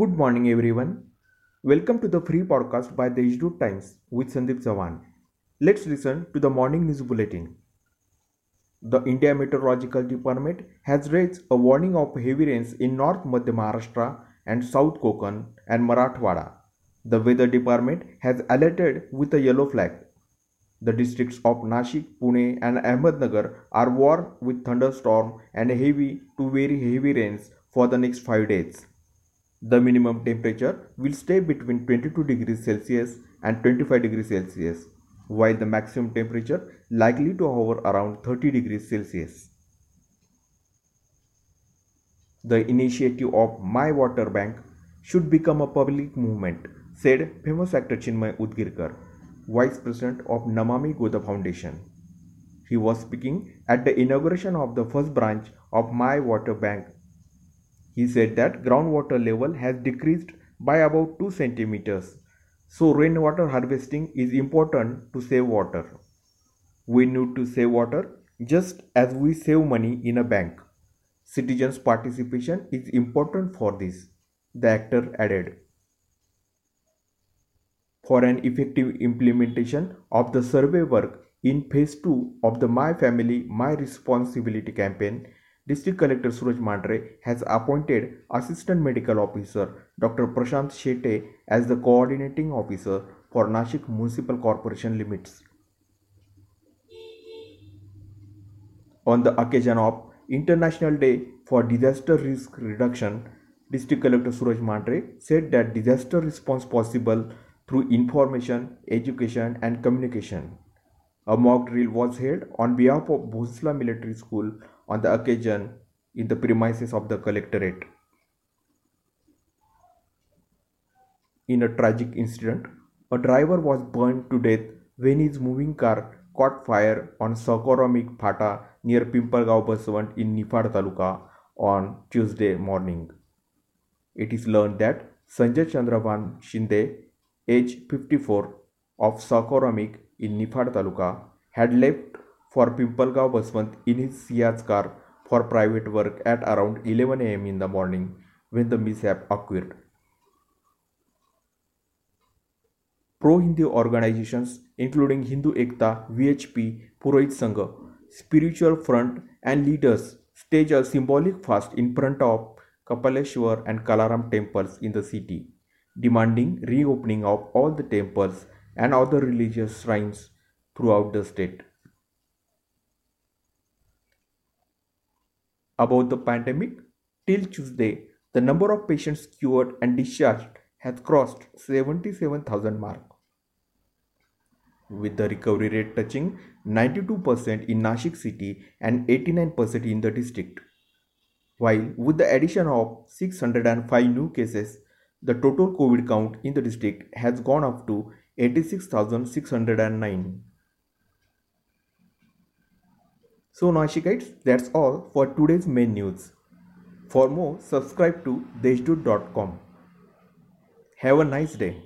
Good morning, everyone. Welcome to the free podcast by the Deshdoot Times with Sandeep Chavan. Let's listen to the morning news bulletin. The India Meteorological Department has raised a warning of heavy rains in North Madhya Maharashtra and South Konkan and Marathwada. The Weather Department has alerted with a yellow flag. The districts of Nashik, Pune, and Ahmednagar are warned with thunderstorm and heavy to very heavy rains for the next 5 days. The minimum temperature will stay between 22 degrees Celsius and 25 degrees Celsius, while the maximum temperature likely to hover around 30 degrees Celsius. The initiative of My Water Bank should become a public movement, said famous actor Chinmay Udgirkar, Vice President of Namami Goda Foundation. He was speaking at the inauguration of the first branch of My Water Bank he said that groundwater level has decreased by about 2 centimeters. So rainwater harvesting is important to save water. We need to save water just as we save money in a bank. Citizens' participation is important for this, the actor added. For an effective implementation of the survey work in phase 2 of the My Family, My Responsibility campaign, District Collector Suraj Mandhare has appointed Assistant Medical Officer Dr. Prashant Shete as the coordinating officer for Nashik Municipal Corporation limits. On the occasion of International Day for Disaster Risk Reduction, District Collector Suraj Mandhare said that disaster response possible through information, education and communication. A mock drill was held on behalf of Bhosla Military School on the occasion in the premises of the collectorate. In a tragic incident, a driver was burned to death when his moving car caught fire on Sakoromik Phata near Pimpalgaon Baswant in Nifad Taluka on Tuesday morning. It is learned that Sanjay Chandravan Shinde, age 54, of Sakoromik in Nifad Taluka, had left for Pimpalgaon Baswant in his car for private work at around 11 am in the morning when the mishap occurred. Pro-Hindi organizations including Hindu Ekta, VHP, Purohit Sangha, Spiritual Front and leaders stage a symbolic fast in front of Kapaleshwar and Kalaram temples in the city, demanding reopening of all the temples and other religious shrines throughout the state. About the pandemic, till Tuesday, the number of patients cured and discharged has crossed 77,000 mark. With the recovery rate touching 92% in Nashik city and 89% in the district. While with the addition of 605 new cases, the total COVID count in the district has gone up to 86,609. So Nashikites, that's all for today's main news. For more, subscribe to deshdoot.com. Have a nice day.